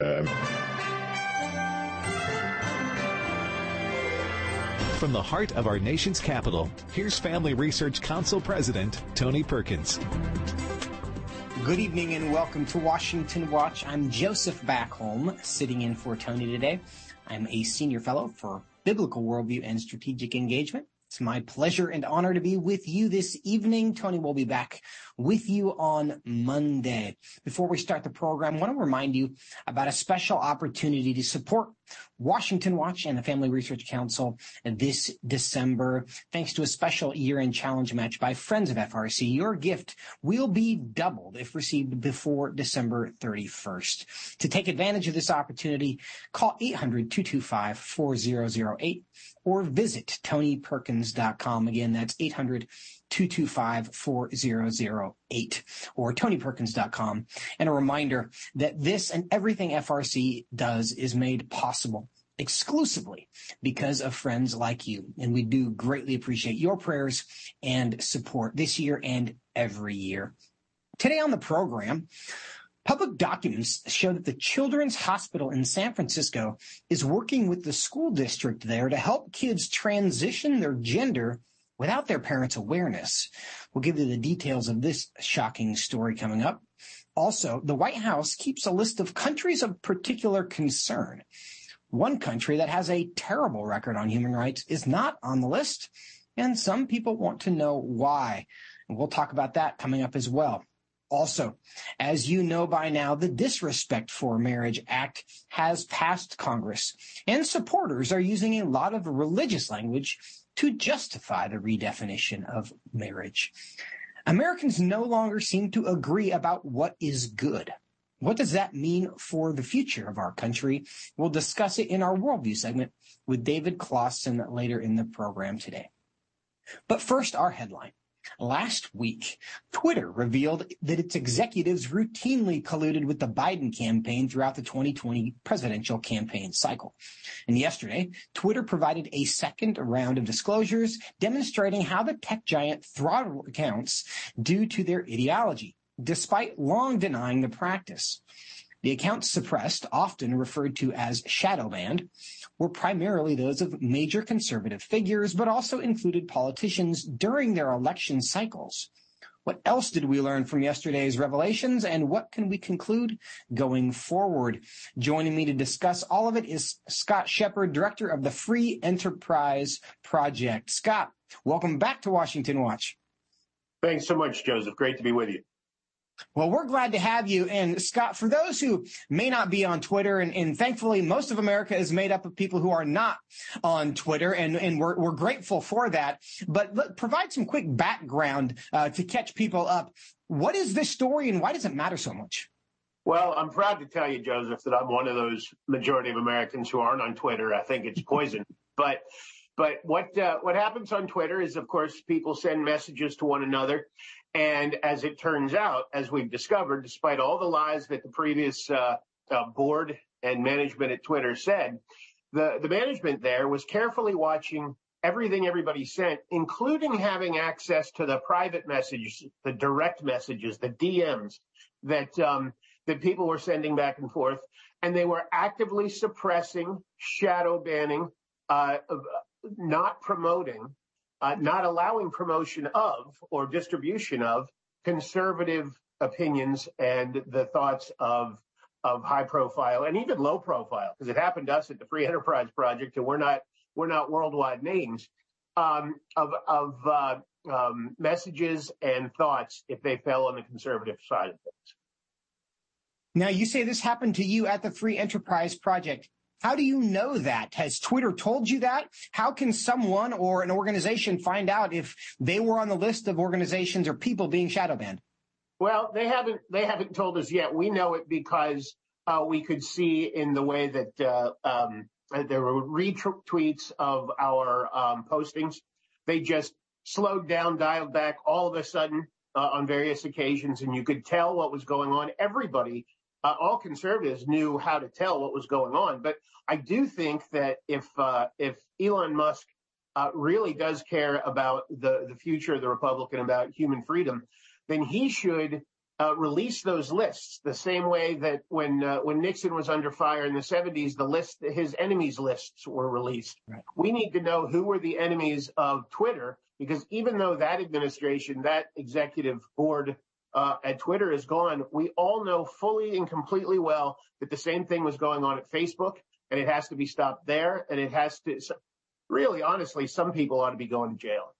Um, From the heart of our nation's capital, here's Family Research Council President Tony Perkins. Good evening and welcome to Washington Watch. I'm Joseph Backholm, sitting in for Tony today. I'm a senior fellow for biblical worldview and strategic engagement it's my pleasure and honor to be with you this evening. Tony will be back with you on Monday. Before we start the program, I want to remind you about a special opportunity to support Washington Watch and the Family Research Council this December. Thanks to a special year-end challenge match by friends of FRC, your gift will be doubled if received before December 31st. To take advantage of this opportunity, call 800-225-4008 or visit tonyperkins.com. Again, that's 800 225 4008 or tonyperkins.com. And a reminder that this and everything FRC does is made possible exclusively because of friends like you. And we do greatly appreciate your prayers and support this year and every year. Today on the program, Public documents show that the Children's Hospital in San Francisco is working with the school district there to help kids transition their gender without their parents' awareness. We'll give you the details of this shocking story coming up. Also, the White House keeps a list of countries of particular concern. One country that has a terrible record on human rights is not on the list, and some people want to know why. And we'll talk about that coming up as well. Also, as you know by now, the Disrespect for Marriage Act has passed Congress, and supporters are using a lot of religious language to justify the redefinition of marriage. Americans no longer seem to agree about what is good. What does that mean for the future of our country? We'll discuss it in our worldview segment with David Closson later in the program today. But first, our headline. Last week, Twitter revealed that its executives routinely colluded with the Biden campaign throughout the 2020 presidential campaign cycle. And yesterday, Twitter provided a second round of disclosures demonstrating how the tech giant throttled accounts due to their ideology, despite long denying the practice. The accounts suppressed, often referred to as shadow banned, were primarily those of major conservative figures, but also included politicians during their election cycles. What else did we learn from yesterday's revelations and what can we conclude going forward? Joining me to discuss all of it is Scott Shepard, director of the Free Enterprise Project. Scott, welcome back to Washington Watch. Thanks so much, Joseph. Great to be with you. Well, we're glad to have you. And Scott, for those who may not be on Twitter, and, and, thankfully most of America is made up of people who are not on Twitter, and, and we're, we're grateful for that. But let, provide some quick background uh, to catch people up. What is this story and why does it matter so much? Well, I'm proud to tell you, Joseph, that I'm one of those majority of Americans who aren't on Twitter. I think it's poison. but but what uh, what happens on Twitter is, of course, people send messages to one another, and as it turns out, as we've discovered, despite all the lies that the previous uh, uh, board and management at Twitter said, the, the management there was carefully watching everything everybody sent, including having access to the private messages, the direct messages, the DMs that um, that people were sending back and forth, and they were actively suppressing, shadow banning, uh, not promoting uh, not allowing promotion of or distribution of conservative opinions and the thoughts of of high profile and even low profile because it happened to us at the Free Enterprise Project and we're not we're not worldwide names um, of of uh, um, messages and thoughts if they fell on the conservative side of things. Now you say this happened to you at the Free Enterprise Project. How do you know that? Has Twitter told you that? How can someone or an organization find out if they were on the list of organizations or people being shadow banned? Well, they haven't. They haven't told us yet. We know it because uh, we could see in the way that uh, um, there were retweets of our um, postings. They just slowed down, dialed back all of a sudden uh, on various occasions, and you could tell what was going on. Everybody uh, all conservatives knew how to tell what was going on. But I do think that if uh, if Elon Musk uh, really does care about the the future of the Republican, about human freedom, then he should uh, release those lists the same way that when uh, when Nixon was under fire in the 70s, the list his enemies lists were released. Right. We need to know who were the enemies of Twitter because even though that administration, that executive board Uh, at Twitter is gone, we all know fully and completely well that the same thing was going on at Facebook, and it has to be stopped there, and it has to. Really, honestly, some people ought to be going to jail.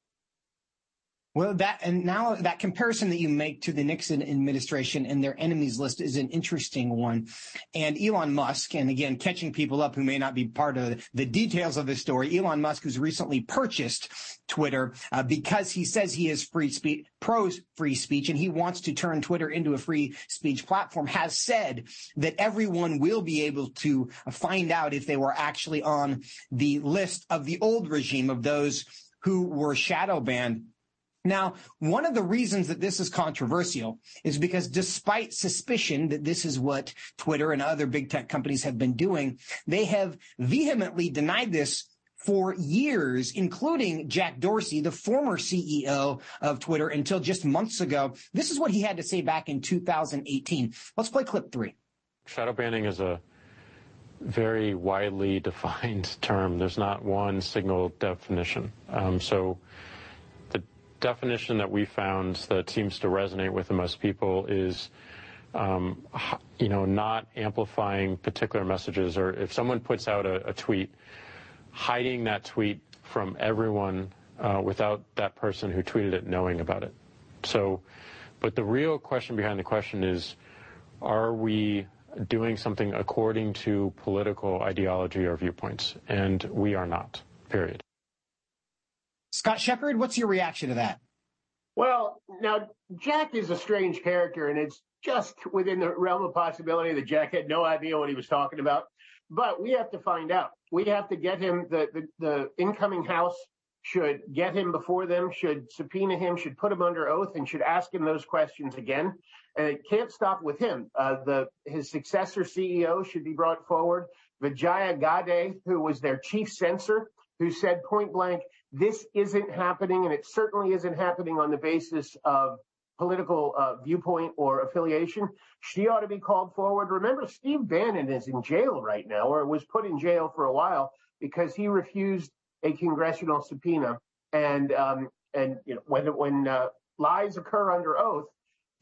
Well, that and now that comparison that you make to the Nixon administration and their enemies list is an interesting one. And Elon Musk, and again, catching people up who may not be part of the details of this story, Elon Musk, who's recently purchased Twitter uh, because he says he is free speech, pro free speech, and he wants to turn Twitter into a free speech platform, has said that everyone will be able to find out if they were actually on the list of the old regime of those who were shadow banned now, one of the reasons that this is controversial is because despite suspicion that this is what Twitter and other big tech companies have been doing, they have vehemently denied this for years, including Jack Dorsey, the former CEO of Twitter until just months ago. This is what he had to say back in 2018. Let's play clip three. Shadow banning is a very widely defined term. There's not one single definition. Um, so definition that we found that seems to resonate with the most people is, um, you know, not amplifying particular messages, or if someone puts out a, a tweet, hiding that tweet from everyone uh, without that person who tweeted it knowing about it. So, but the real question behind the question is, are we doing something according to political ideology or viewpoints? And we are not, period. Scott Shepard, what's your reaction to that? Well, now Jack is a strange character, and it's just within the realm of possibility that Jack had no idea what he was talking about. But we have to find out. We have to get him. The the, the incoming House should get him before them, should subpoena him, should put him under oath, and should ask him those questions again. And it can't stop with him. Uh, the his successor CEO should be brought forward. Vijaya Gadde, who was their chief censor, who said point blank, this isn't happening, and it certainly isn't happening on the basis of political uh, viewpoint or affiliation. She ought to be called forward. Remember, Steve Bannon is in jail right now, or was put in jail for a while because he refused a congressional subpoena. And um, and you know when when uh, lies occur under oath,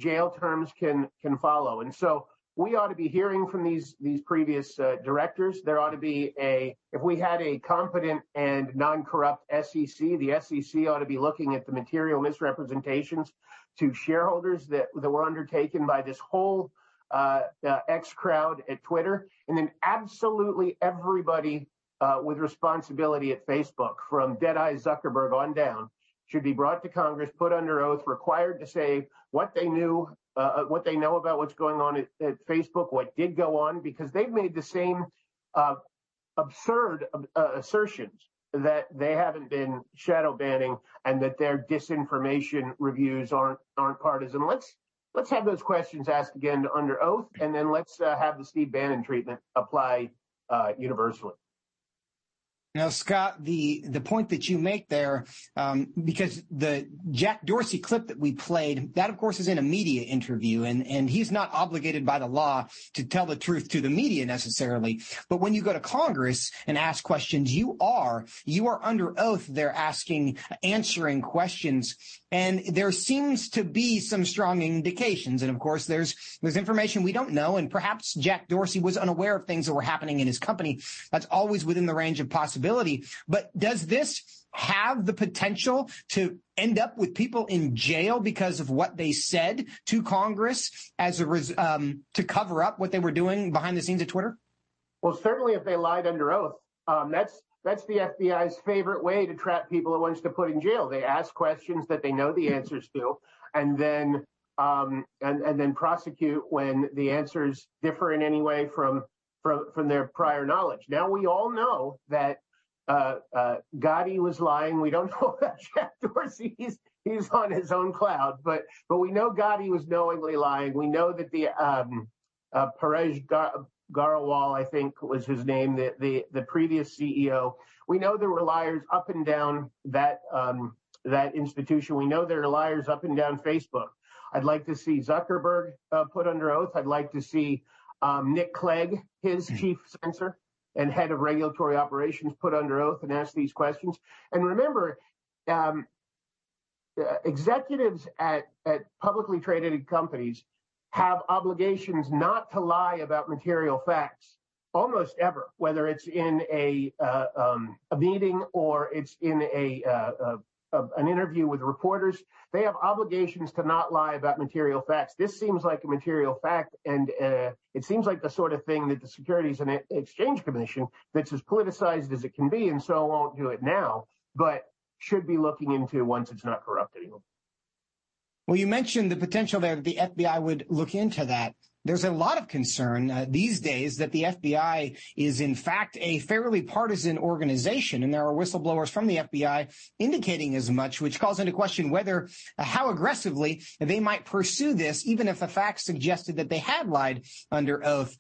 jail terms can can follow. And so we ought to be hearing from these these previous uh, directors. There ought to be a if we had a competent and non-corrupt SEC, the SEC ought to be looking at the material misrepresentations to shareholders that that were undertaken by this whole uh, uh, X crowd at Twitter, and then absolutely everybody uh, with responsibility at Facebook, from Deadeye Zuckerberg on down, should be brought to Congress, put under oath, required to say what they knew what they know about what's going on at, Facebook, what did go on, because they've made the same uh, absurd uh, assertions that they haven't been shadow banning and that their disinformation reviews aren't aren't partisan. Let's let's have those questions asked again under oath, and then let's uh, have the Steve Bannon treatment apply uh, universally. Now, Scott, the the point that you make there, um, because the Jack Dorsey clip that we played, that of course is in a media interview, and and he's not obligated by the law to tell the truth to the media necessarily. But when you go to Congress and ask questions, you are you are under oath. They're asking, answering questions, and there seems to be some strong indications. And of course, there's there's information we don't know, and perhaps Jack Dorsey was unaware of things that were happening in his company. That's always within the range of possibility. But does this have the potential to end up with people in jail because of what they said to Congress as a res- um, to cover up what they were doing behind the scenes at Twitter? Well, certainly if they lied under oath, um, that's that's the FBI's favorite way to trap people it wants to put in jail. They ask questions that they know the answers to, and then um, and and then prosecute when the answers differ in any way from from from their prior knowledge. Now we all know that uh, uh, Gadde was lying. We don't know about Jack Dorsey. He's he's on his own cloud, but but we know Gadde was knowingly lying. We know that the um, uh, Gar- Garawal, I think was his name, the, the the previous CEO. We know there were liars up and down that um, that institution. We know there are liars up and down Facebook. I'd like to see Zuckerberg uh, put under oath. I'd like to see um, Nick Clegg, his mm-hmm. chief censor and head of regulatory operations, put under oath and ask these questions. And remember, um, uh, executives at, at publicly traded companies have obligations not to lie about material facts almost ever, whether it's in a uh, um, a meeting or it's in a, uh, a, an interview with reporters. They have obligations to not lie about material facts. This seems like a material fact, and uh, it seems like the sort of thing that the Securities and Exchange Commission, that's as politicized as it can be, and so won't do it now, but should be looking into once it's not corrupt anymore. Well, you mentioned the potential there that the FBI would look into that. There's a lot of concern uh, these days that the FBI is in fact a fairly partisan organization, and there are whistleblowers from the FBI indicating as much, which calls into question whether uh, how aggressively they might pursue this, even if the facts suggested that they had lied under oath.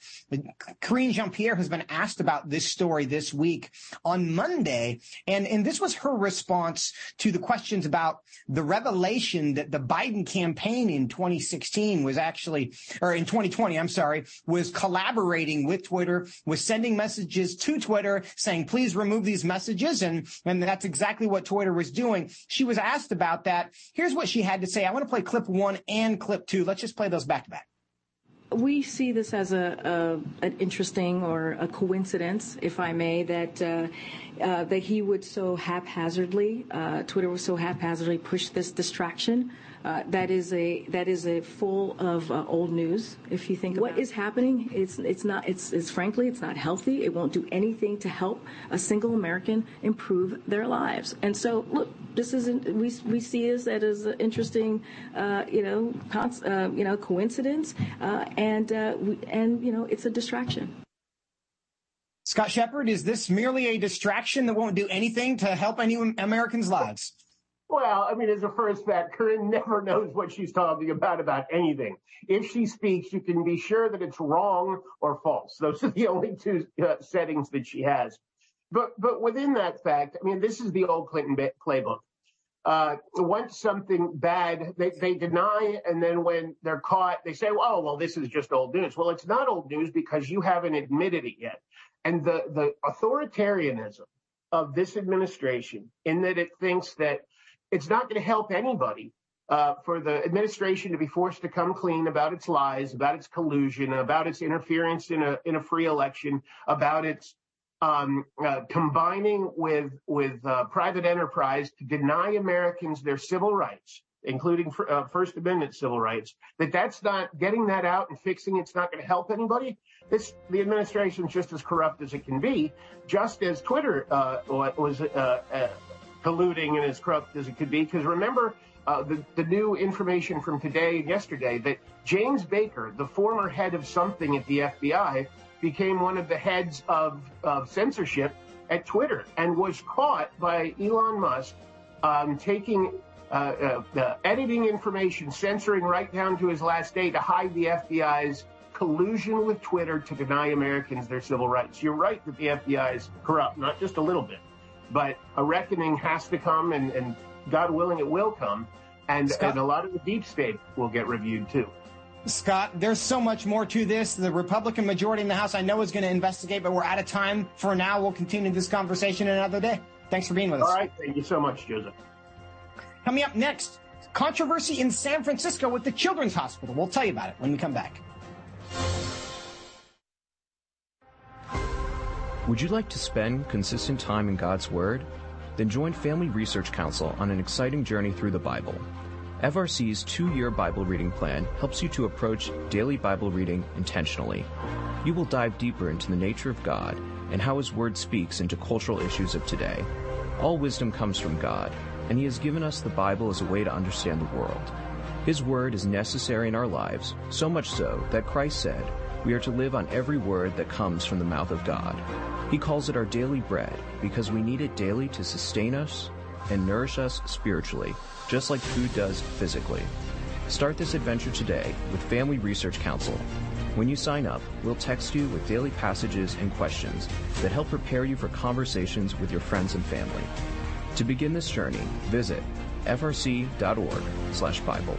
Karine Jean-Pierre has been asked about this story this week on Monday, and and this was her response to the questions about the revelation that the Biden campaign in 2016 was actually, or in 20 2020, I'm sorry, was collaborating with Twitter, was sending messages to Twitter saying, please remove these messages. And, and that's exactly what Twitter was doing. She was asked about that. Here's what she had to say. I want to play clip one and clip two. Let's just play those back to back we see this as a, a, an interesting or a coincidence, if I may, that uh, uh, that he would so haphazardly, uh, Twitter was so haphazardly push this distraction that is a that is a full of uh, old news. If you think what is happening, it's it's not it's, it's frankly it's not healthy. It won't do anything to help a single American improve their lives. And so, look, this isn't we we see this as an interesting, uh, you know, cons- uh, you know, coincidence, uh, and we, and you know, it's a distraction. Scott Shepard, is this merely a distraction that won't do anything to help any Americans' lives? Well, I mean, as a first fact, Karine never knows what she's talking about about anything. If she speaks, you can be sure that it's wrong or false. Those are the only two uh, settings that she has. But but within that fact, I mean, this is the old Clinton playbook. Uh, once something bad, they, they deny, it, and then when they're caught, they say, "Oh, well, this is just old news." Well, it's not old news because you haven't admitted it yet. And the the authoritarianism of this administration, in that it thinks that it's not going to help anybody uh, for the administration to be forced to come clean about its lies, about its collusion, about its interference in a in a free election, about its um, uh, combining with with uh, private enterprise to deny Americans their civil rights, including uh, First Amendment civil rights. That that's not getting that out and fixing it's not going to help anybody. This the administration is just as corrupt as it can be, just as Twitter uh, was uh, colluding and as corrupt as it could be. Because remember, uh, the, the new information from today and yesterday that James Baker, the former head of something at the FBI, became one of the heads of, of censorship at Twitter and was caught by Elon Musk um, taking uh, uh, editing information, censoring right down to his last day to hide the FBI's collusion with Twitter to deny Americans their civil rights. You're right that the FBI is corrupt, not just a little bit. But a reckoning has to come, and, and God willing, it will come. And, and a lot of the deep state will get reviewed too. Scott, there's so much more to this. The Republican majority in the House, I know, is going to investigate, but we're out of time for now. We'll continue this conversation another day. Thanks for being with us. All right. Thank you so much, Joseph. Coming up next, controversy in San Francisco with the Children's Hospital. We'll tell you about it when we come back. Would you like to spend consistent time in God's Word? Then join Family Research Council on an exciting journey through the Bible. FRC's two year Bible reading plan helps you to approach daily Bible reading intentionally. You will dive deeper into the nature of God and how His Word speaks into cultural issues of today. All wisdom comes from God, and He has given us the Bible as a way to understand the world. His Word is necessary in our lives, so much so that Christ said, We are to live on every word that comes from the mouth of God. He calls it our daily bread because we need it daily to sustain us and nourish us spiritually, just like food does physically. Start this adventure today with Family Research Council. When you sign up, we'll text you with daily passages and questions that help prepare you for conversations with your friends and family. To begin this journey, visit frc.org/bible.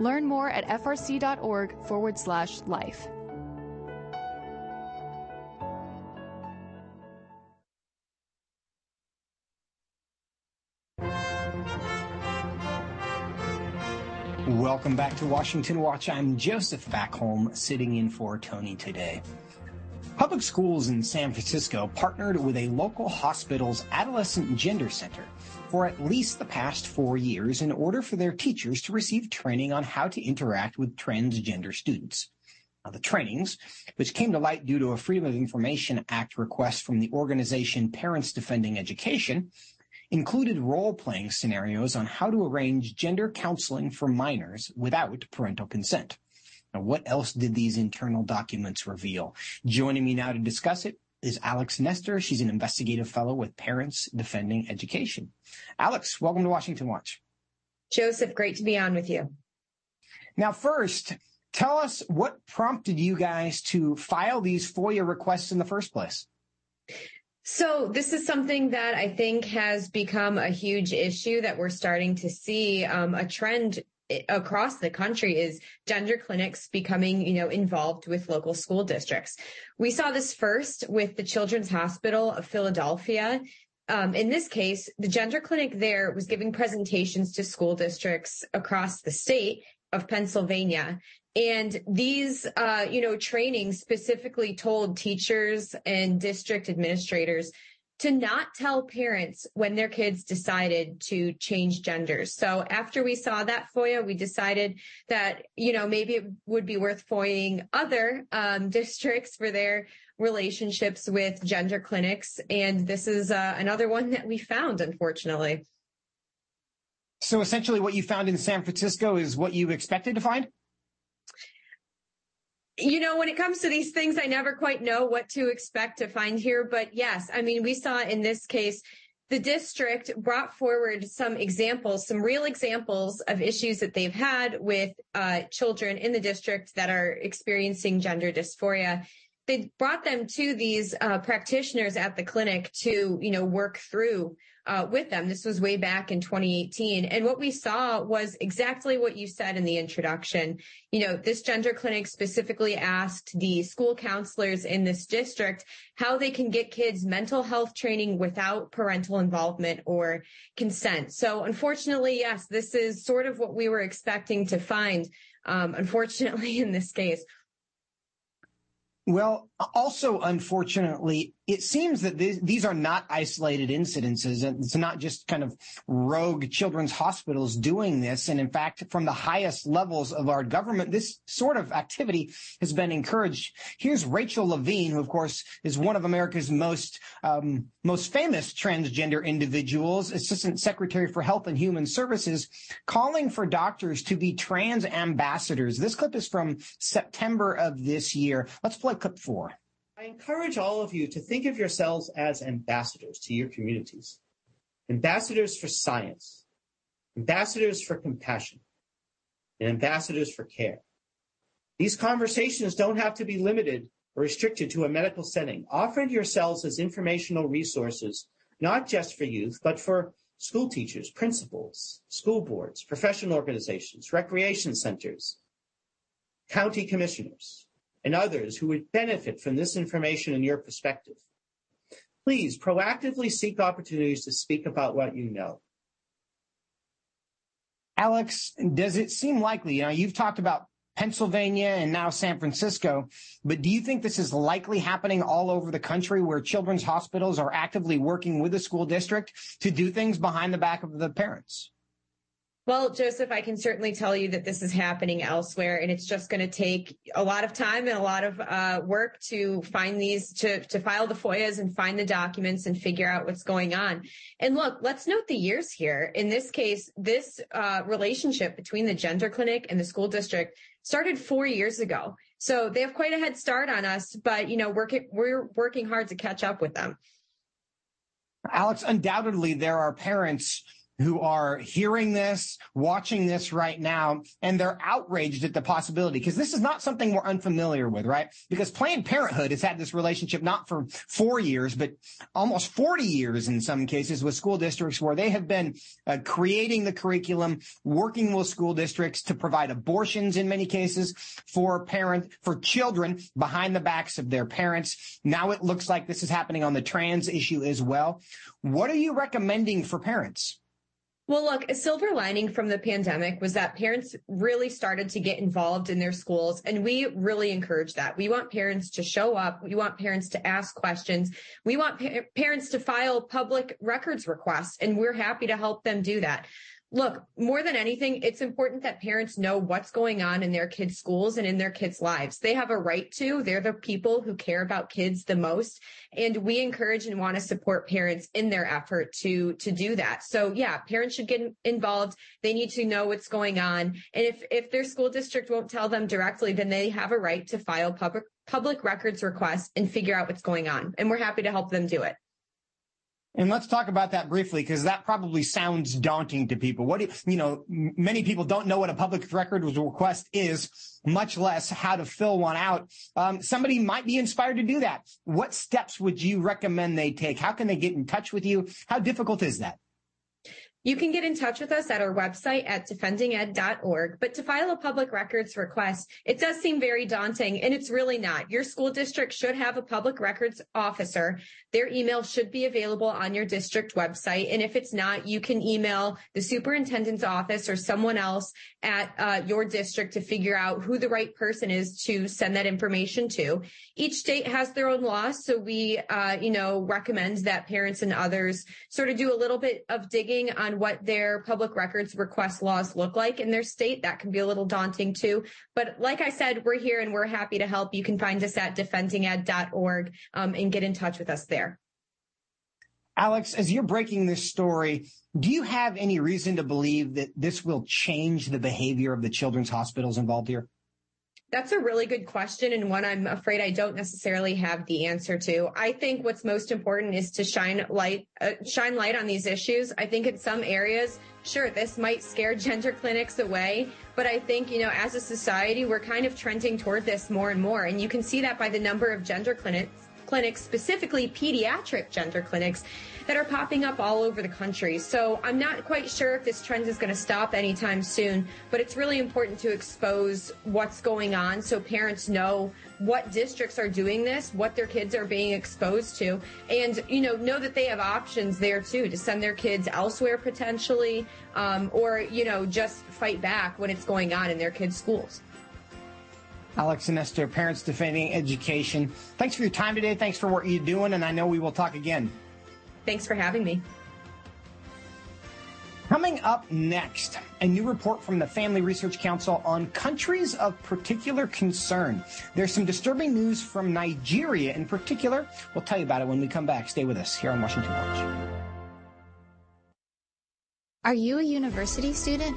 Learn more at frc.org forward slash life. Welcome back to Washington Watch. I'm Joseph Backholm, sitting in for Tony today. Public schools in San Francisco partnered with a local hospital's Adolescent Gender Center for at least the past four years in order for their teachers to receive training on how to interact with transgender students. Now, the trainings, which came to light due to a Freedom of Information Act request from the organization Parents Defending Education, included role-playing scenarios on how to arrange gender counseling for minors without parental consent. Now, what else did these internal documents reveal? Joining me now to discuss it is Alex Nestor. She's an investigative fellow with Parents Defending Education. Alex, welcome to Washington Watch. Joseph, great to be on with you. Now, first, tell us what prompted you guys to file these FOIA requests in the first place. So this is something that I think has become a huge issue that we're starting to see um, a trend across the country is gender clinics becoming, you know, involved with local school districts. We saw this first with the Children's Hospital of Philadelphia. Um, in this case, the gender clinic there was giving presentations to school districts across the state of Pennsylvania. And these, uh, you know, trainings specifically told teachers and district administrators to not tell parents when their kids decided to change genders. So after we saw that FOIA, we decided that, you know, maybe it would be worth FOIAing other um, districts for their relationships with gender clinics. And this is uh, another one that we found, unfortunately. So essentially what you found in San Francisco is what you expected to find? You know, when it comes to these things, I never quite know what to expect to find here. But yes, I mean, we saw in this case, the district brought forward some examples, some real examples of issues that they've had with uh, children in the district that are experiencing gender dysphoria. They brought them to these uh, practitioners at the clinic to, you know, work through uh, with them. This was way back in 2018. And what we saw was exactly what you said in the introduction. You know, this gender clinic specifically asked the school counselors in this district how they can get kids mental health training without parental involvement or consent. So unfortunately, yes, this is sort of what we were expecting to find. Um, unfortunately, in this case. Well, also, unfortunately, it seems that these, are not isolated incidences. And it's not just kind of rogue children's hospitals doing this. And in fact, from the highest levels of our government, this sort of activity has been encouraged. Here's Rachel Levine, who of course is one of America's most, um, most famous transgender individuals, Assistant Secretary for Health and Human Services, calling for doctors to be trans ambassadors. This clip is from September of this year. Let's play clip four. I encourage all of you to think of yourselves as ambassadors to your communities, ambassadors for science, ambassadors for compassion, and ambassadors for care. These conversations don't have to be limited or restricted to a medical setting. Offer yourselves as informational resources, not just for youth, but for school teachers, principals, school boards, professional organizations, recreation centers, county commissioners, and others who would benefit from this information and your perspective. Please proactively seek opportunities to speak about what you know. Alex, does it seem likely? You know, you've talked about Pennsylvania and now San Francisco, but do you think this is likely happening all over the country where children's hospitals are actively working with the school district to do things behind the back of the parents? Well, Joseph, I can certainly tell you that this is happening elsewhere, and it's just going to take a lot of time and a lot of uh, work to find these, to to file the FOIAs and find the documents and figure out what's going on. And look, let's note the years here. In this case, this uh, relationship between the gender clinic and the school district started four years ago, so they have quite a head start on us. But you know, we're we're working hard to catch up with them. Alex, undoubtedly, there are parents who are hearing this, watching this right now, and they're outraged at the possibility because this is not something we're unfamiliar with, right? Because Planned Parenthood has had this relationship not for four years, but almost 40 years in some cases with school districts where they have been uh, creating the curriculum, working with school districts to provide abortions in many cases for parent, for children behind the backs of their parents. Now it looks like this is happening on the trans issue as well. What are you recommending for parents? Well, look, a silver lining from the pandemic was that parents really started to get involved in their schools, and we really encourage that. We want parents to show up. We want parents to ask questions. We want pa- parents to file public records requests, and we're happy to help them do that look, more than anything, it's important that parents know what's going on in their kids' schools and in their kids' lives. They have a right to. They're the people who care about kids the most. And we encourage and want to support parents in their effort to, to do that. So yeah, parents should get involved. They need to know what's going on. And if, if their school district won't tell them directly, then they have a right to file public, public records requests and figure out what's going on. And we're happy to help them do it. And let's talk about that briefly because that probably sounds daunting to people. What do you, you know, many people don't know what a public record request is, much less how to fill one out. Um, somebody might be inspired to do that. What steps would you recommend they take? How can they get in touch with you? How difficult is that? You can get in touch with us at our website at defendinged.org. But to file a public records request, it does seem very daunting and it's really not. Your school district should have a public records officer. Their email should be available on your district website. And if it's not, you can email the superintendent's office or someone else at uh, your district to figure out who the right person is to send that information to. Each state has their own laws. So we, uh, you know, recommend that parents and others sort of do a little bit of digging on what their public records request laws look like in their state. That can be a little daunting too. But like I said, we're here and we're happy to help. You can find us at defendinged.org um, and get in touch with us there. Alex, as you're breaking this story, do you have any reason to believe that this will change the behavior of the children's hospitals involved here? That's a really good question and one I'm afraid I don't necessarily have the answer to. I think what's most important is to shine light uh, shine light on these issues. I think in some areas, sure, this might scare gender clinics away, but I think, you know, as a society, we're kind of trending toward this more and more and you can see that by the number of gender clinics clinics, specifically pediatric gender clinics that are popping up all over the country. So I'm not quite sure if this trend is going to stop anytime soon, but it's really important to expose what's going on so parents know what districts are doing this, what their kids are being exposed to, and you know know that they have options there too to send their kids elsewhere potentially, um, or you know just fight back when it's going on in their kids' schools. Alex Nestor, Parents Defending Education. Thanks for your time today. Thanks for what you're doing, and I know we will talk again. Thanks for having me. Coming up next, a new report from the Family Research Council on countries of particular concern. There's some disturbing news from Nigeria in particular. We'll tell you about it when we come back. Stay with us here on Washington Watch. Are you a university student?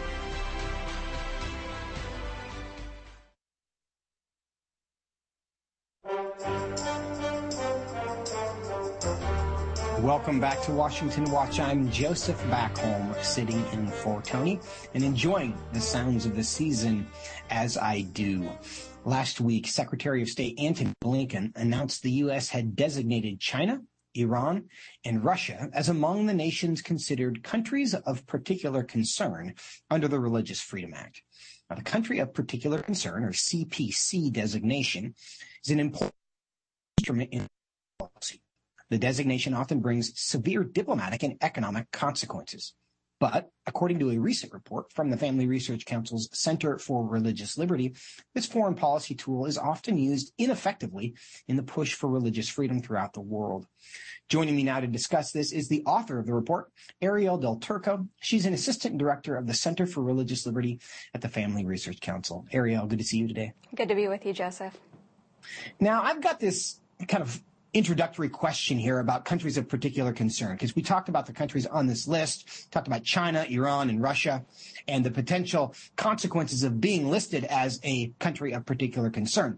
Welcome back to Washington Watch. I'm Joseph Backholm, sitting in for Tony and enjoying the sounds of the season as I do. Last week, Secretary of State Antony Blinken announced the U.S. had designated China, Iran, and Russia as among the nations considered countries of particular concern under the Religious Freedom Act. Now, the country of particular concern, or CPC designation, is an important instrument in. The designation often brings severe diplomatic and economic consequences. But according to a recent report from the Family Research Council's Center for Religious Liberty, this foreign policy tool is often used ineffectively in the push for religious freedom throughout the world. Joining me now to discuss this is the author of the report, Ariel Del Turco. She's an assistant director of the Center for Religious Liberty at the Family Research Council. Ariel, good to see you today. Good to be with you, Joseph. Now, I've got this kind of introductory question here about countries of particular concern because we talked about the countries on this list, talked about China, Iran, and Russia, and the potential consequences of being listed as a country of particular concern.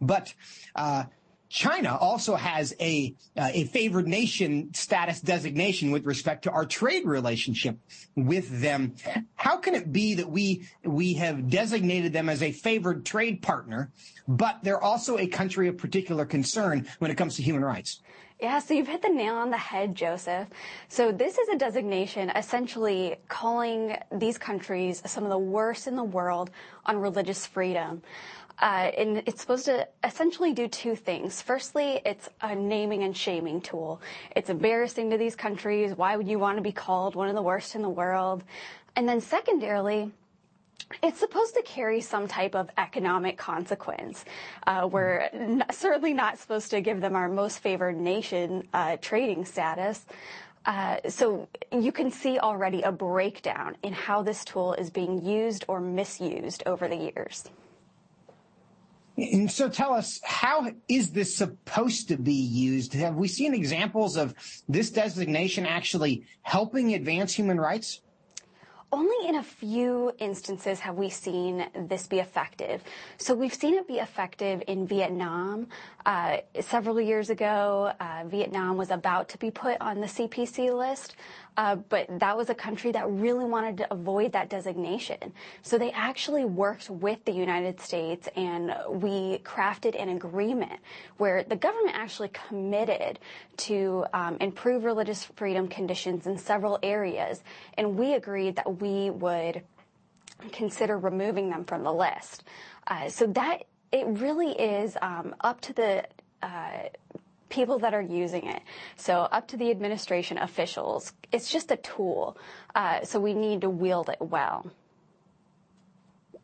But uh, China also has a uh, a favored nation status designation with respect to our trade relationship with them. How can it be that we we have designated them as a favored trade partner, but they're also a country of particular concern when it comes to human rights? Yeah, so you've hit the nail on the head, Joseph. So this is a designation essentially calling these countries some of the worst in the world on religious freedom. Uh, and it's supposed to essentially do two things. Firstly, it's a naming and shaming tool. It's embarrassing to these countries. Why would you want to be called one of the worst in the world? And then secondarily, it's supposed to carry some type of economic consequence. Uh, we're n- certainly not supposed to give them our most favored nation uh, trading status. Uh, so you can see already a breakdown in how this tool is being used or misused over the years. And so tell us, how is this supposed to be used? Have we seen examples of this designation actually helping advance human rights? Only in a few instances have we seen this be effective. So we've seen it be effective in Vietnam, several years ago, uh, Vietnam was about to be put on the CPC list, uh, but that was a country that really wanted to avoid that designation. So they actually worked with the United States and we crafted an agreement where the government actually committed to um, improve religious freedom conditions in several areas. And we agreed that we would consider removing them from the list. Uh, so that it really is um, up to the uh, people that are using it. So up to the administration officials. It's just a tool. Uh, so we need to wield it well.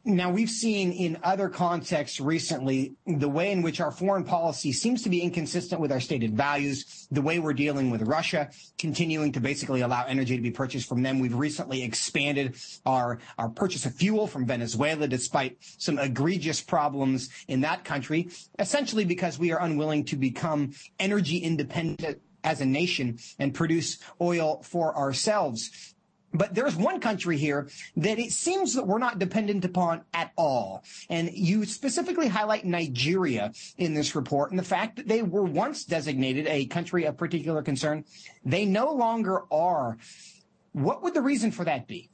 Now, we've seen in other contexts recently the way in which our foreign policy seems to be inconsistent with our stated values, the way we're dealing with Russia, continuing to basically allow energy to be purchased from them. We've recently expanded our, our purchase of fuel from Venezuela despite some egregious problems in that country, essentially because we are unwilling to become energy independent as a nation and produce oil for ourselves. But there's one country here that it seems that we're not dependent upon at all. And you specifically highlight Nigeria in this report and the fact that they were once designated a country of particular concern. They no longer are. What would the reason for that be?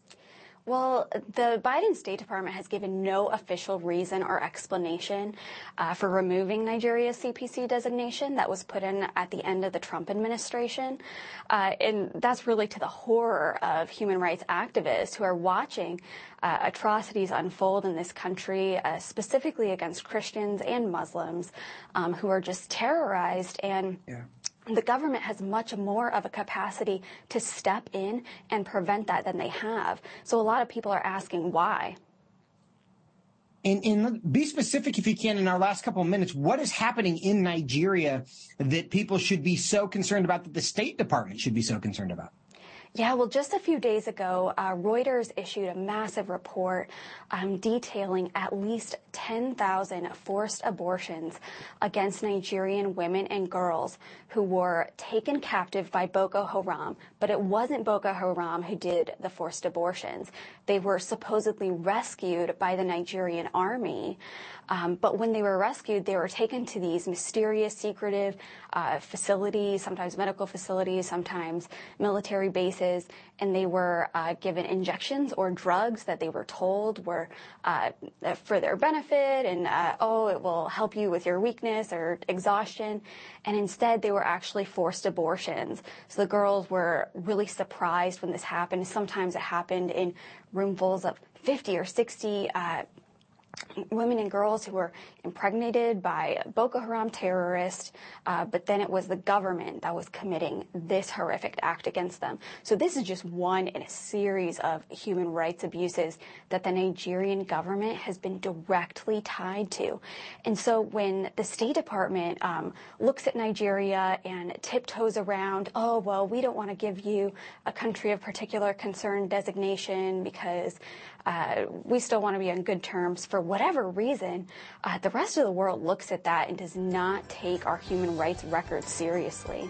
Well, the Biden State Department has given no official reason or explanation uh, for removing Nigeria's CPC designation that was put in at the end of the Trump administration. Uh, and that's really to the horror of human rights activists who are watching uh, atrocities unfold in this country, uh, specifically against Christians and Muslims um, who are just terrorized and yeah the government has much more of a capacity to step in and prevent that than they have. So a lot of people are asking why. And, and, be specific if you can in our last couple of minutes. What is happening in Nigeria that people should be so concerned about that the State Department should be so concerned about? Yeah, well, just a few days ago, uh, Reuters issued a massive report um, detailing at least 10,000 forced abortions against Nigerian women and girls who were taken captive by Boko Haram. But it wasn't Boko Haram who did the forced abortions. They were supposedly rescued by the Nigerian army. Um, but when they were rescued, they were taken to these mysterious, secretive uh, facilities, sometimes medical facilities, sometimes military bases, and they were uh, given injections or drugs that they were told were uh, for their benefit and, uh, oh, it will help you with your weakness or exhaustion. And instead, they were actually forced abortions. So the girls were really surprised when this happened. Sometimes it happened in roomfuls of 50 or 60 uh, women and girls who were impregnated by Boko Haram terrorists, uh, but then it was the government that was committing this horrific act against them. So this is just one in a series of human rights abuses that the Nigerian government has been directly tied to. And so when the State Department um, looks at Nigeria and tiptoes around, oh, well, we don't want to give you a country of particular concern designation because uh, we still want to be on good terms for whatever reason, uh, the rest of the world looks at that and does not take our human rights record seriously.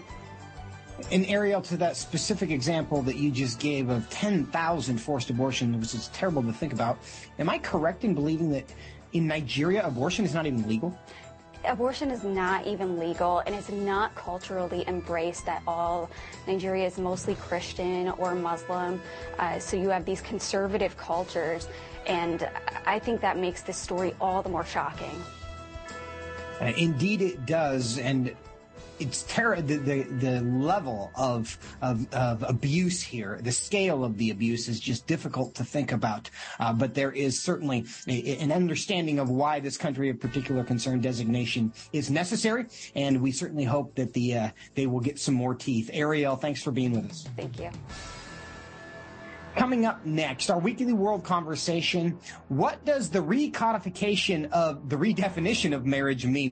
And Ariel, to that specific example that you just gave of 10,000 forced abortions, which is terrible to think about, am I correct in believing that in Nigeria abortion is not even legal? Abortion is not even legal and it's not culturally embraced at all. Nigeria is mostly Christian or Muslim, uh, so you have these conservative cultures, and I think that makes this story all the more shocking. Uh, indeed, it does, and it's ter- the, the, the level of, of, of abuse here, the scale of the abuse is just difficult to think about. Uh, but there is certainly a, an understanding of why this country of particular concern designation is necessary, and we certainly hope that the uh, they will get some more teeth. Ariel, thanks for being with us. Thank you. Coming up next, our weekly world conversation. What does the recodification of the redefinition of marriage mean?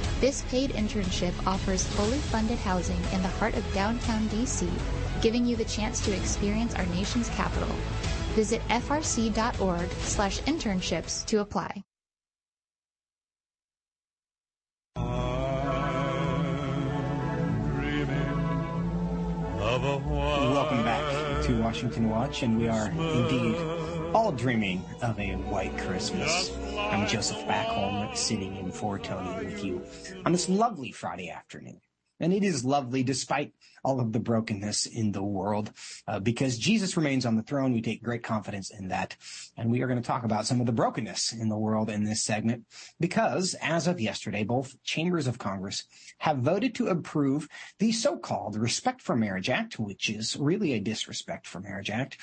This paid internship offers fully funded housing in the heart of downtown DC, giving you the chance to experience our nation's capital. Visit frc.org slash internships to apply. Welcome back to Washington Watch, and we are indeed all dreaming of a white Christmas. I'm Joseph Backholm, sitting in for Tony with you on this lovely Friday afternoon. And it is lovely despite all of the brokenness in the world, uh, because Jesus remains on the throne. We take great confidence in that. And we are going to talk about some of the brokenness in the world in this segment, because as of yesterday, both chambers of Congress have voted to approve the so-called Respect for Marriage Act, which is really a disrespect for marriage act,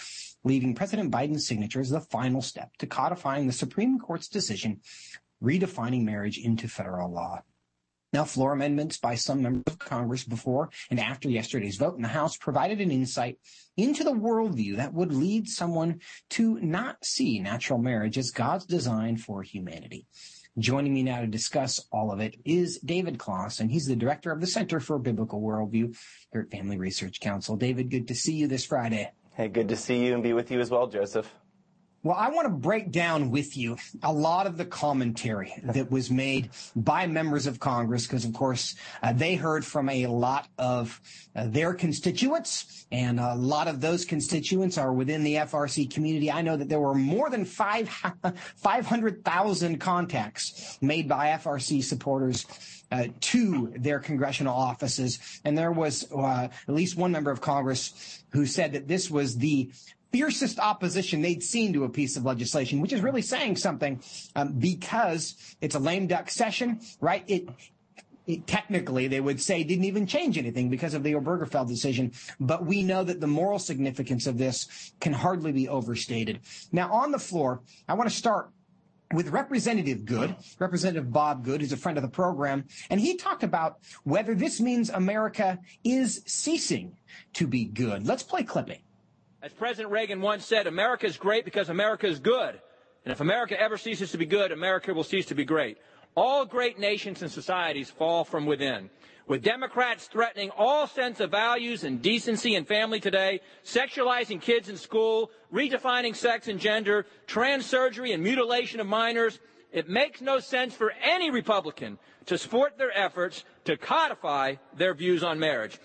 leaving President Biden's signature as the final step to codifying the Supreme Court's decision redefining marriage into federal law. Now, floor amendments by some members of Congress before and after yesterday's vote in the House provided an insight into the worldview that would lead someone to not see natural marriage as God's design for humanity. Joining me now to discuss all of it is David Closson, and he's the director of the Center for Biblical Worldview here at Family Research Council. David, good to see you this Friday. Hey, good to see you and be with you as well, Joseph. Well, I want to break down with you a lot of the commentary that was made by members of Congress, because of course uh, they heard from a lot of uh, their constituents, and a lot of those constituents are within the FRC community. I know that there were more than five 500,000 contacts made by FRC supporters uh, to their congressional offices. And there was uh, at least one member of Congress who said that this was the fiercest opposition they'd seen to a piece of legislation, which is really saying something um, because it's a lame duck session, right? It, it, technically, they would say didn't even change anything because of the Obergefell decision. But we know that the moral significance of this can hardly be overstated. Now, on the floor, I want to start with Representative Good, Representative Bob Good, who's a friend of the program, and he talked about whether this means America is ceasing to be good. Let's play clipping. As President Reagan once said, America is great because America is good. And if America ever ceases to be good, America will cease to be great. All great nations and societies fall from within. With Democrats threatening all sense of values and decency and family today, sexualizing kids in school, redefining sex and gender, trans surgery and mutilation of minors, it makes no sense for any Republican to support their efforts to codify their views on marriage.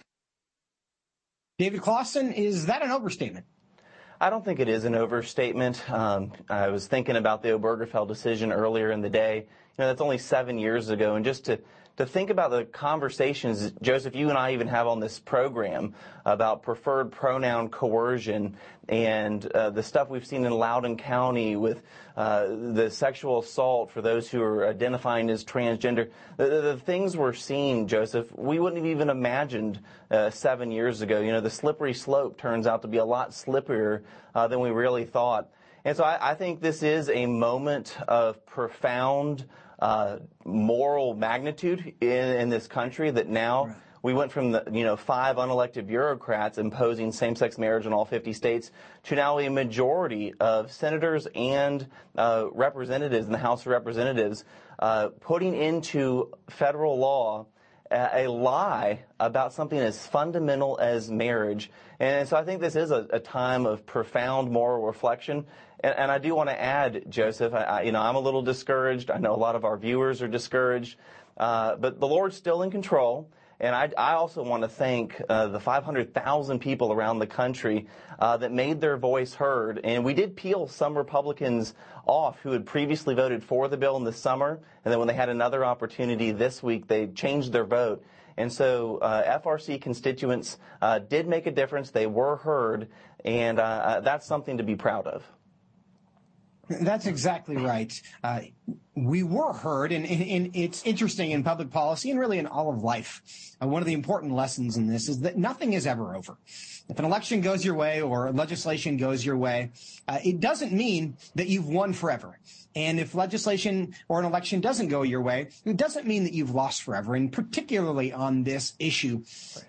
David Closson, is that an overstatement? I don't think it is an overstatement. Um, I was thinking about the Obergefell decision earlier in the day. You know, that's only seven years ago, and just to to think about the conversations, Joseph, you and I even have on this program about preferred pronoun coercion and uh, the stuff we've seen in Loudoun County with uh, the sexual assault for those who are identifying as transgender. The, the, things we're seeing, Joseph, we wouldn't have even imagined uh, seven years ago. You know, the slippery slope turns out to be a lot slipperier uh, than we really thought. And so I, I think this is a moment of profound uh, moral magnitude in, in, this country that now right. we went from the you know five unelected bureaucrats imposing same-sex marriage in all 50 states to now a majority of senators and uh, representatives in the House of Representatives uh, putting into federal law a, a lie about something as fundamental as marriage. And so I think this is a, a time of profound moral reflection. And, and I do want to add, Joseph, I, you know, I'm a little discouraged. I know a lot of our viewers are discouraged. Uh, but the Lord's still in control. And I, I also want to thank uh, the 500,000 people around the country uh, that made their voice heard. And we did peel some Republicans off who had previously voted for the bill in the summer. And then when they had another opportunity this week, they changed their vote. And so uh, FRC constituents uh, did make a difference. They were heard. And uh, uh, that's something to be proud of. That's exactly right. We were heard, and, and, it's interesting in public policy and really in all of life. Uh, one of the important lessons in this is that nothing is ever over. If an election goes your way or legislation goes your way, uh, it doesn't mean that you've won forever. And if legislation or an election doesn't go your way, it doesn't mean that you've lost forever. And particularly on this issue.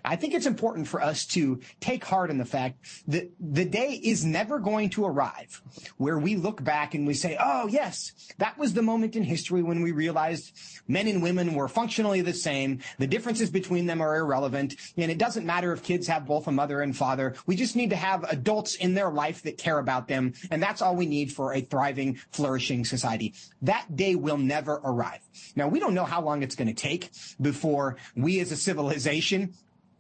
I think it's important for us to take heart in the fact that the day is never going to arrive where we look back and we say, oh, yes, that was the moment in history when we realized men and women were functionally the same. The differences between them are irrelevant. And it doesn't matter if kids have both a mother and father. We just need to have adults in their life that care about them. And that's all we need for a thriving, flourishing society. That day will never arrive. Now, we don't know how long it's going to take before we as a civilization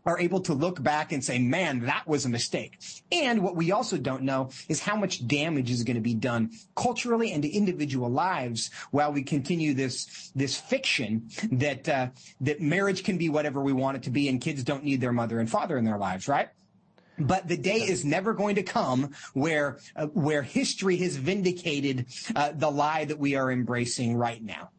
are able to look back and say, man, that was a mistake. And what we also don't know is how much damage is going to be done culturally and to individual lives while we continue this, this fiction that, uh, that marriage can be whatever we want it to be and kids don't need their mother and father in their lives, right? But the day is never going to come where uh, where history has vindicated uh, the lie that we are embracing right now.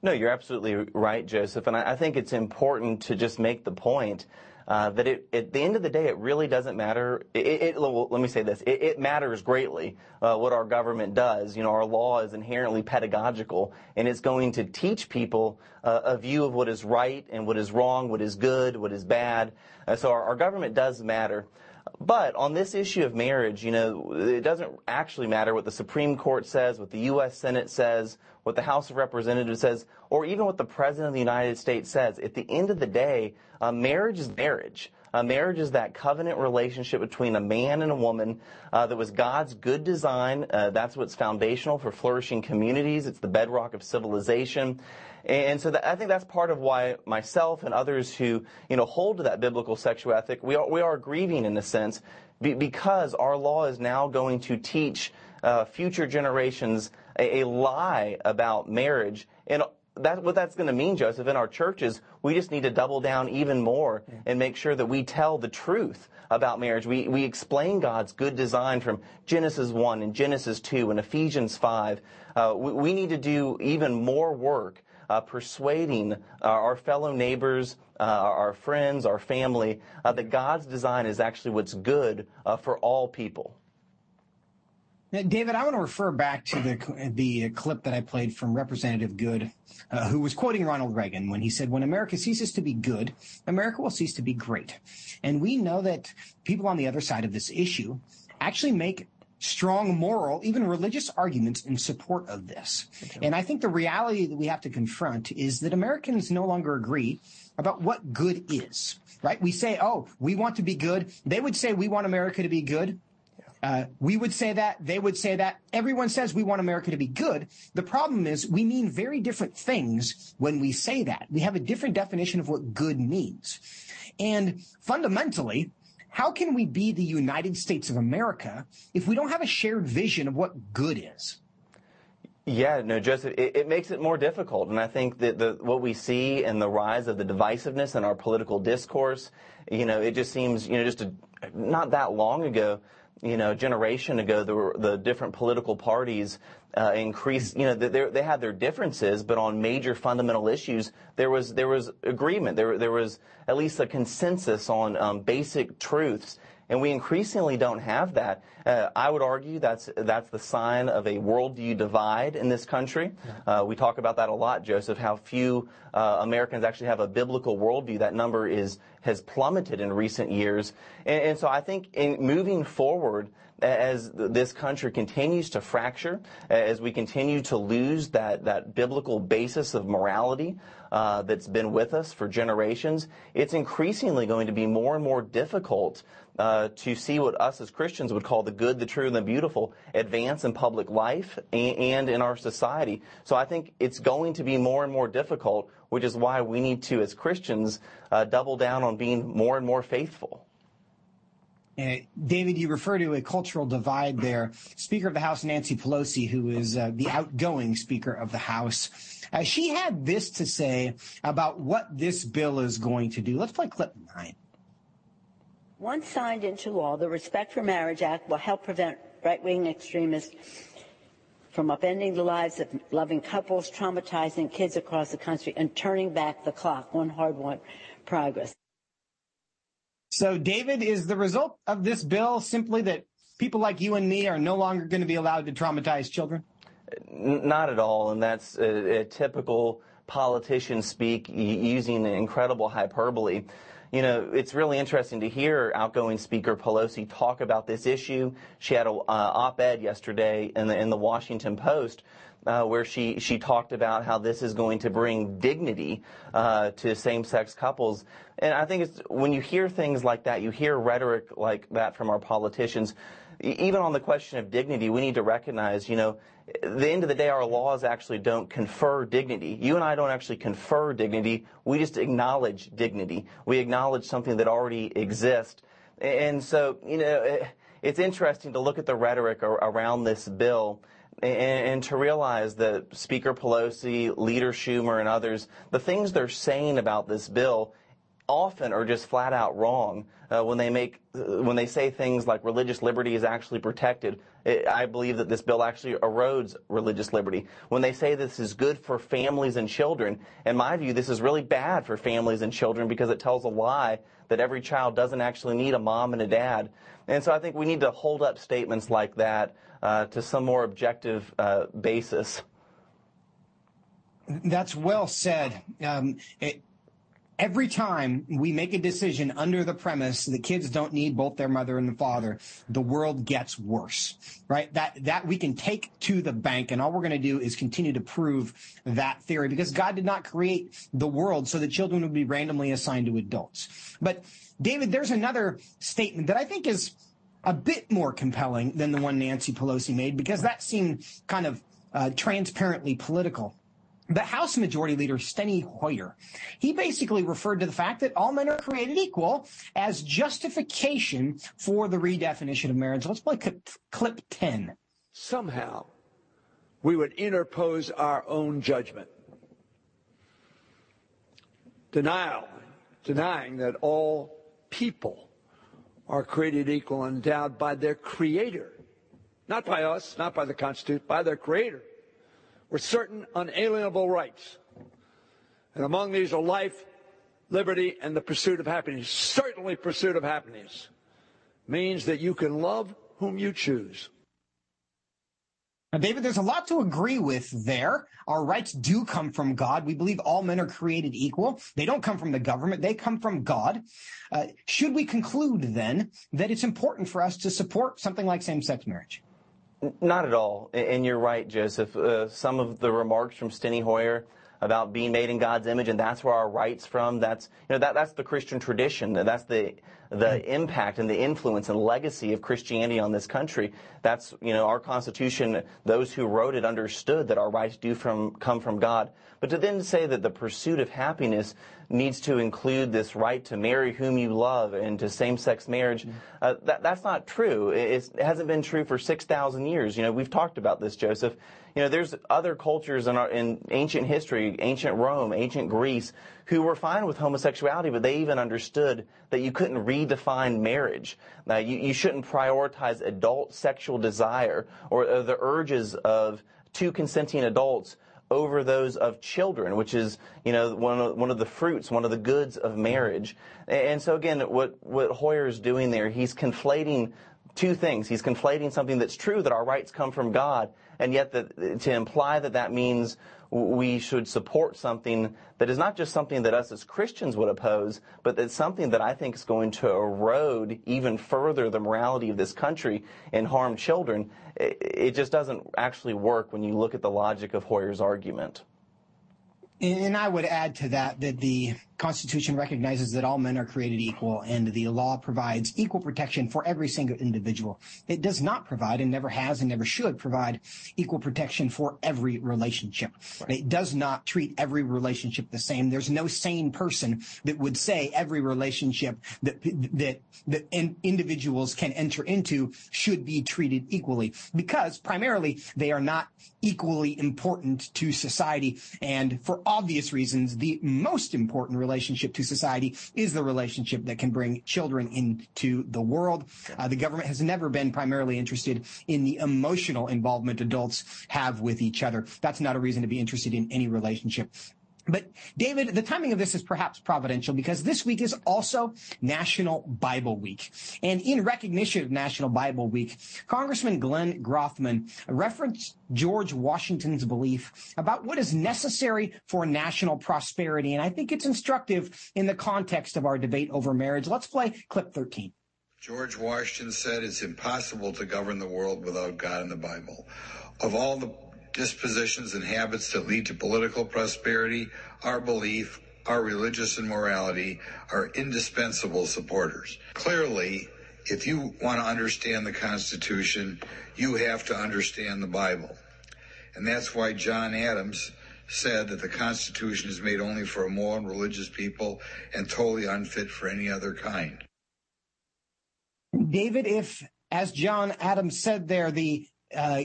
No, you're absolutely right, Joseph, and I, I think it's important to just make the point uh, that it, at the end of the day, it really doesn't matter. It, it, let me say this: it, it matters greatly uh, what our government does. You know, our law is inherently pedagogical, and it's going to teach people uh, a view of what is right and what is wrong, what is good, what is bad. Uh, so our, our government does matter. But on this issue of marriage, you know, it doesn't actually matter what the Supreme Court says, what the U.S. Senate says, what the House of Representatives says, or even what the President of the United States says. At the end of the day, uh, marriage is marriage. Uh, marriage is that covenant relationship between a man and a woman uh, that was God's good design. Uh, that's what's foundational for flourishing communities. It's the bedrock of civilization. And so that, I think that's part of why myself and others who, you know, hold to that biblical sexual ethic, we are, we are grieving in a sense be, because our law is now going to teach uh, future generations a, a, lie about marriage. And that, what that's going to mean, Joseph, in our churches, we just need to double down even more and make sure that we tell the truth about marriage. We, we explain God's good design from Genesis 1 and Genesis 2 and Ephesians 5. Uh, we, we, need to do even more work uh, persuading uh, our fellow neighbors, uh, our friends, our family, uh, that God's design is actually what's good uh, for all people. Now, David, I want to refer back to the the clip that I played from Representative Good, uh, who was quoting Ronald Reagan when he said, "When America ceases to be good, America will cease to be great." And we know that people on the other side of this issue actually make strong moral, even religious arguments in support of this. Okay. And I think the reality that we have to confront is that Americans no longer agree about what good is, right? We say, oh, we want to be good. They would say we want America to be good. Uh, we would say that, they would say that. Everyone says we want America to be good. The problem is we mean very different things when we say that. We have a different definition of what good means. And fundamentally, how can we be the United States of America if we don't have a shared vision of what good is? Yeah, no, Joseph, it, it, makes it more difficult. And I think that the, what we see in the rise of the divisiveness in our political discourse, you know, it just seems, you know, just a, not that long ago, you know, generation ago, the, the different political parties uh, increased, you know, they, they had their differences, but on major fundamental issues, there was, there was agreement. There, there was at least a consensus on um, basic truths and we increasingly don't have that. Uh, I would argue that's that's the sign of a worldview divide in this country. Uh, we talk about that a lot, Joseph. How few uh, Americans actually have a biblical worldview. That number is has plummeted in recent years, and, and so I think in moving forward as this country continues to fracture, as we continue to lose that, that biblical basis of morality uh, that's been with us for generations, it's increasingly going to be more and more difficult uh, to see what us as Christians would call the good, the true, and the beautiful advance in public life and, and in our society. So I think it's going to be more and more difficult, which is why we need to, as Christians, uh, double down on being more and more faithful. Uh, David, you refer to a cultural divide there. Speaker of the House Nancy Pelosi, who is uh, the outgoing Speaker of the House, uh, she had this to say about what this bill is going to do. Let's play clip nine. Once signed into law, the Respect for Marriage Act will help prevent right wing extremists from upending the lives of loving couples, traumatizing kids across the country, and turning back the clock on hard won progress. So, David, is the result of this bill simply that people like you and me are no longer going to be allowed to traumatize children? Not at all, and that's a, a typical politician speak using incredible hyperbole. You know, it's really interesting to hear outgoing Speaker Pelosi talk about this issue. She had an uh, op-ed yesterday in the in the Washington Post uh, where she, she talked about how this is going to bring dignity uh, to same-sex couples. And I think it's when you hear things like that, you hear rhetoric like that from our politicians. Even on the question of dignity, we need to recognize, you know, the end of the day, our laws actually don't confer dignity. You and I don't actually confer dignity. We just acknowledge dignity. We acknowledge something that already exists. And so, you know, it's interesting to look at the rhetoric around this bill and, and, to realize that Speaker Pelosi, Leader Schumer, and others, the things they're saying about this bill often are just flat out wrong uh, when they make uh, when they say things like religious liberty is actually protected. I believe that this bill actually erodes religious liberty. When they say this is good for families and children, in my view, this is really bad for families and children because it tells a lie that every child doesn't actually need a mom and a dad. And so I think we need to hold up statements like that uh, to some more objective uh, basis. That's well said. Um, it, every time we make a decision under the premise that kids don't need both their mother and the father, the world gets worse, right? That, that we can take to the bank and all we're going to do is continue to prove that theory because God did not create the world so that children would be randomly assigned to adults. But David, there's another statement that I think is a bit more compelling than the one Nancy Pelosi made because that seemed kind of uh, transparently political. The House Majority Leader Steny Hoyer, he basically referred to the fact that all men are created equal as justification for the redefinition of marriage. Let's play clip, clip 10. Somehow, we would interpose our own judgment. Denial, denying that all people are created equal and endowed by their Creator. Not by us, not by the Constitution, by their Creator, with certain unalienable rights. And among these are life, liberty, and the pursuit of happiness. Certainly, pursuit of happiness means that you can love whom you choose. Now, David, there's a lot to agree with there. Our rights do come from God. We believe all men are created equal. They don't come from the government. They come from God. Uh, should we conclude then that it's important for us to support something like same-sex marriage? Not at all. And you're right, Joseph. Uh, some of the remarks from Steny Hoyer about being made in God's image, and that's where our rights from. That's you know that that's the Christian tradition. That's the the impact and the influence and legacy of Christianity on this country. That's you know our Constitution. Those who wrote it understood that our rights do from come from God. But to then say that the pursuit of happiness needs to include this right to marry whom you love and to same-sex marriage, uh, that, that's not true. It's, it hasn't been true for 6,000 years. You know, we've talked about this, Joseph. You know, there's other cultures in, our, in ancient history, ancient Rome, ancient Greece, who were fine with homosexuality, but they even understood that you couldn't redefine marriage. Now, you, you shouldn't prioritize adult sexual desire or, or the urges of two consenting adults over those of children, which is, you know, one of, one of the fruits, one of the goods of marriage. And so again, what, what Hoyer is doing there, he's conflating two things. He's conflating something that's true, that our rights come from God, and yet that, to imply that that means we should support something that is not just something that us as Christians would oppose, but that's something that I think is going to erode even further the morality of this country and harm children. It just doesn't actually work when you look at the logic of Hoyer's argument. And I would add to that that the Constitution recognizes that all men are created equal and the law provides equal protection for every single individual. It does not provide and never has and never should provide equal protection for every relationship. Right. It does not treat every relationship the same. There's no sane person that would say every relationship that that that in, individuals can enter into should be treated equally because primarily they are not equally important to society and for obvious reasons the most important relationship to society is the relationship that can bring children into the world. Uh, the government has never been primarily interested in the emotional involvement adults have with each other. That's not a reason to be interested in any relationship. But David, the timing of this is perhaps providential because this week is also National Bible Week. And in recognition of National Bible Week, Congressman Glenn Grothman referenced George Washington's belief about what is necessary for national prosperity. And I think it's instructive in the context of our debate over marriage. Let's play clip 13. George Washington said it's impossible to govern the world without God and the Bible. Of all the dispositions and habits that lead to political prosperity, our belief, our religious and morality are indispensable supporters. Clearly, if you want to understand the Constitution, you have to understand the Bible. And that's why John Adams said that the Constitution is made only for a moral and religious people and totally unfit for any other kind. David, if, as John Adams said there, the uh,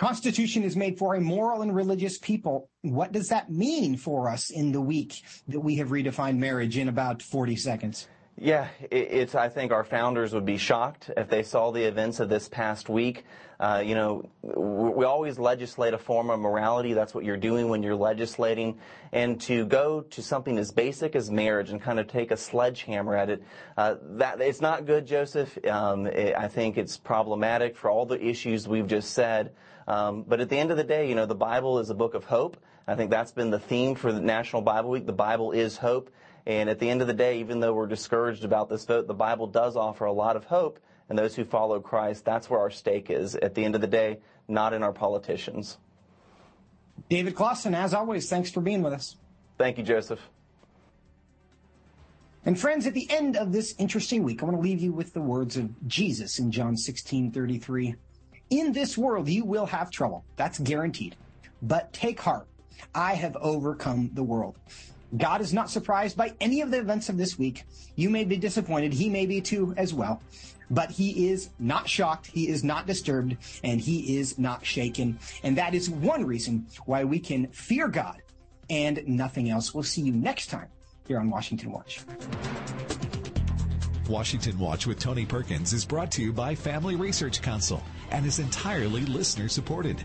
Constitution is made for a moral and religious people. What does that mean for us in the week that we have redefined marriage in about 40 seconds? Yeah, it's. I think our founders would be shocked if they saw the events of this past week. Uh, you know, we always legislate a form of morality. That's what you're doing when you're legislating. And to go to something as basic as marriage and kind of take a sledgehammer at it, uh, that it's not good, Joseph. Um, it, I think it's problematic for all the issues we've just said. Um, but at the end of the day, you know, the Bible is a book of hope. I think that's been the theme for the National Bible Week. The Bible is hope. And at the end of the day, even though we're discouraged about this vote, the Bible does offer a lot of hope. And those who follow Christ, that's where our stake is at the end of the day, not in our politicians. David Closson, as always, thanks for being with us. Thank you, Joseph. And friends, at the end of this interesting week, I want to leave you with the words of Jesus in John 16 33. In this world, you will have trouble. That's guaranteed. But take heart. I have overcome the world. God is not surprised by any of the events of this week. You may be disappointed. He may be too as well. But he is not shocked. He is not disturbed and he is not shaken. And that is one reason why we can fear God and nothing else. We'll see you next time here on Washington Watch. Washington Watch with Tony Perkins is brought to you by Family Research Council and is entirely listener supported.